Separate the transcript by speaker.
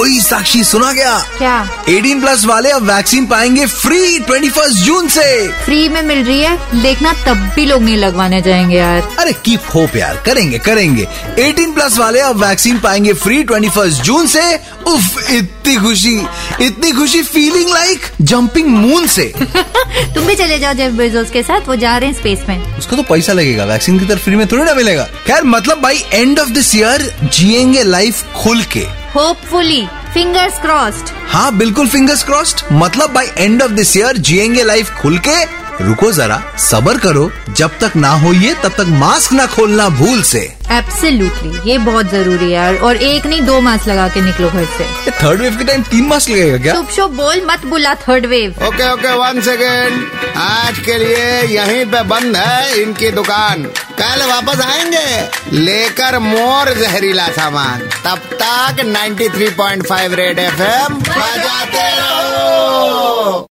Speaker 1: ओई साक्षी सुना क्या?
Speaker 2: क्या?
Speaker 1: 18 प्लस वाले अब वैक्सीन पाएँगे फ्री 21 जून से।
Speaker 2: फ्री में मिल रही है। देखना तब भी लोग नहीं लगवाने जाएँगे यार।
Speaker 1: अरे कीप होप यार। करेंगे करेंगे। 18 प्लस वाले अब वैक्सीन पाएँगे फ्री 21 जून से। उफ इतनी खुशी। इतनी खुशी फीलिंग लाइक जंपिंग मून से।
Speaker 2: तुम भी चले जाओ जेफ बेजोस के साथ वो जा रहे हैं स्पेस में।
Speaker 1: उसको तो पैसा लगेगा। वैक्सीन की तरफ़ फ्री में थोड़ी ना मिलेगा। खैर मतलब भाई एंड ऑफ़ दिस ईयर जिएँगे लाइफ खुल के।
Speaker 2: होपफुली फिंगर्स क्रॉस्ड
Speaker 1: हाँ बिल्कुल फिंगर्स क्रॉस्ड मतलब by end of this year जिएँगे life खुल के, रुको जरा, सबर करो, जब तक ना हो ये तब तक मास्क ना खोलना भूल से।
Speaker 2: एब्सोल्युटली ये बहुत ज़रूरी है यार। और एक नहीं दो मास्क लगा के निकलो घर से।
Speaker 1: थर्ड वेव के टाइम तीन मास्क लगेगा क्या?
Speaker 2: शुभ शुभ बोल मत बुला third wave
Speaker 3: okay okay one second आज के लिए यहीं पे बंद है इनकी दुकान। कल वापस आएँगे। लेकर मोर जहरीला सामान। तब तक 93.5 रेड एफएम बजाते रहो।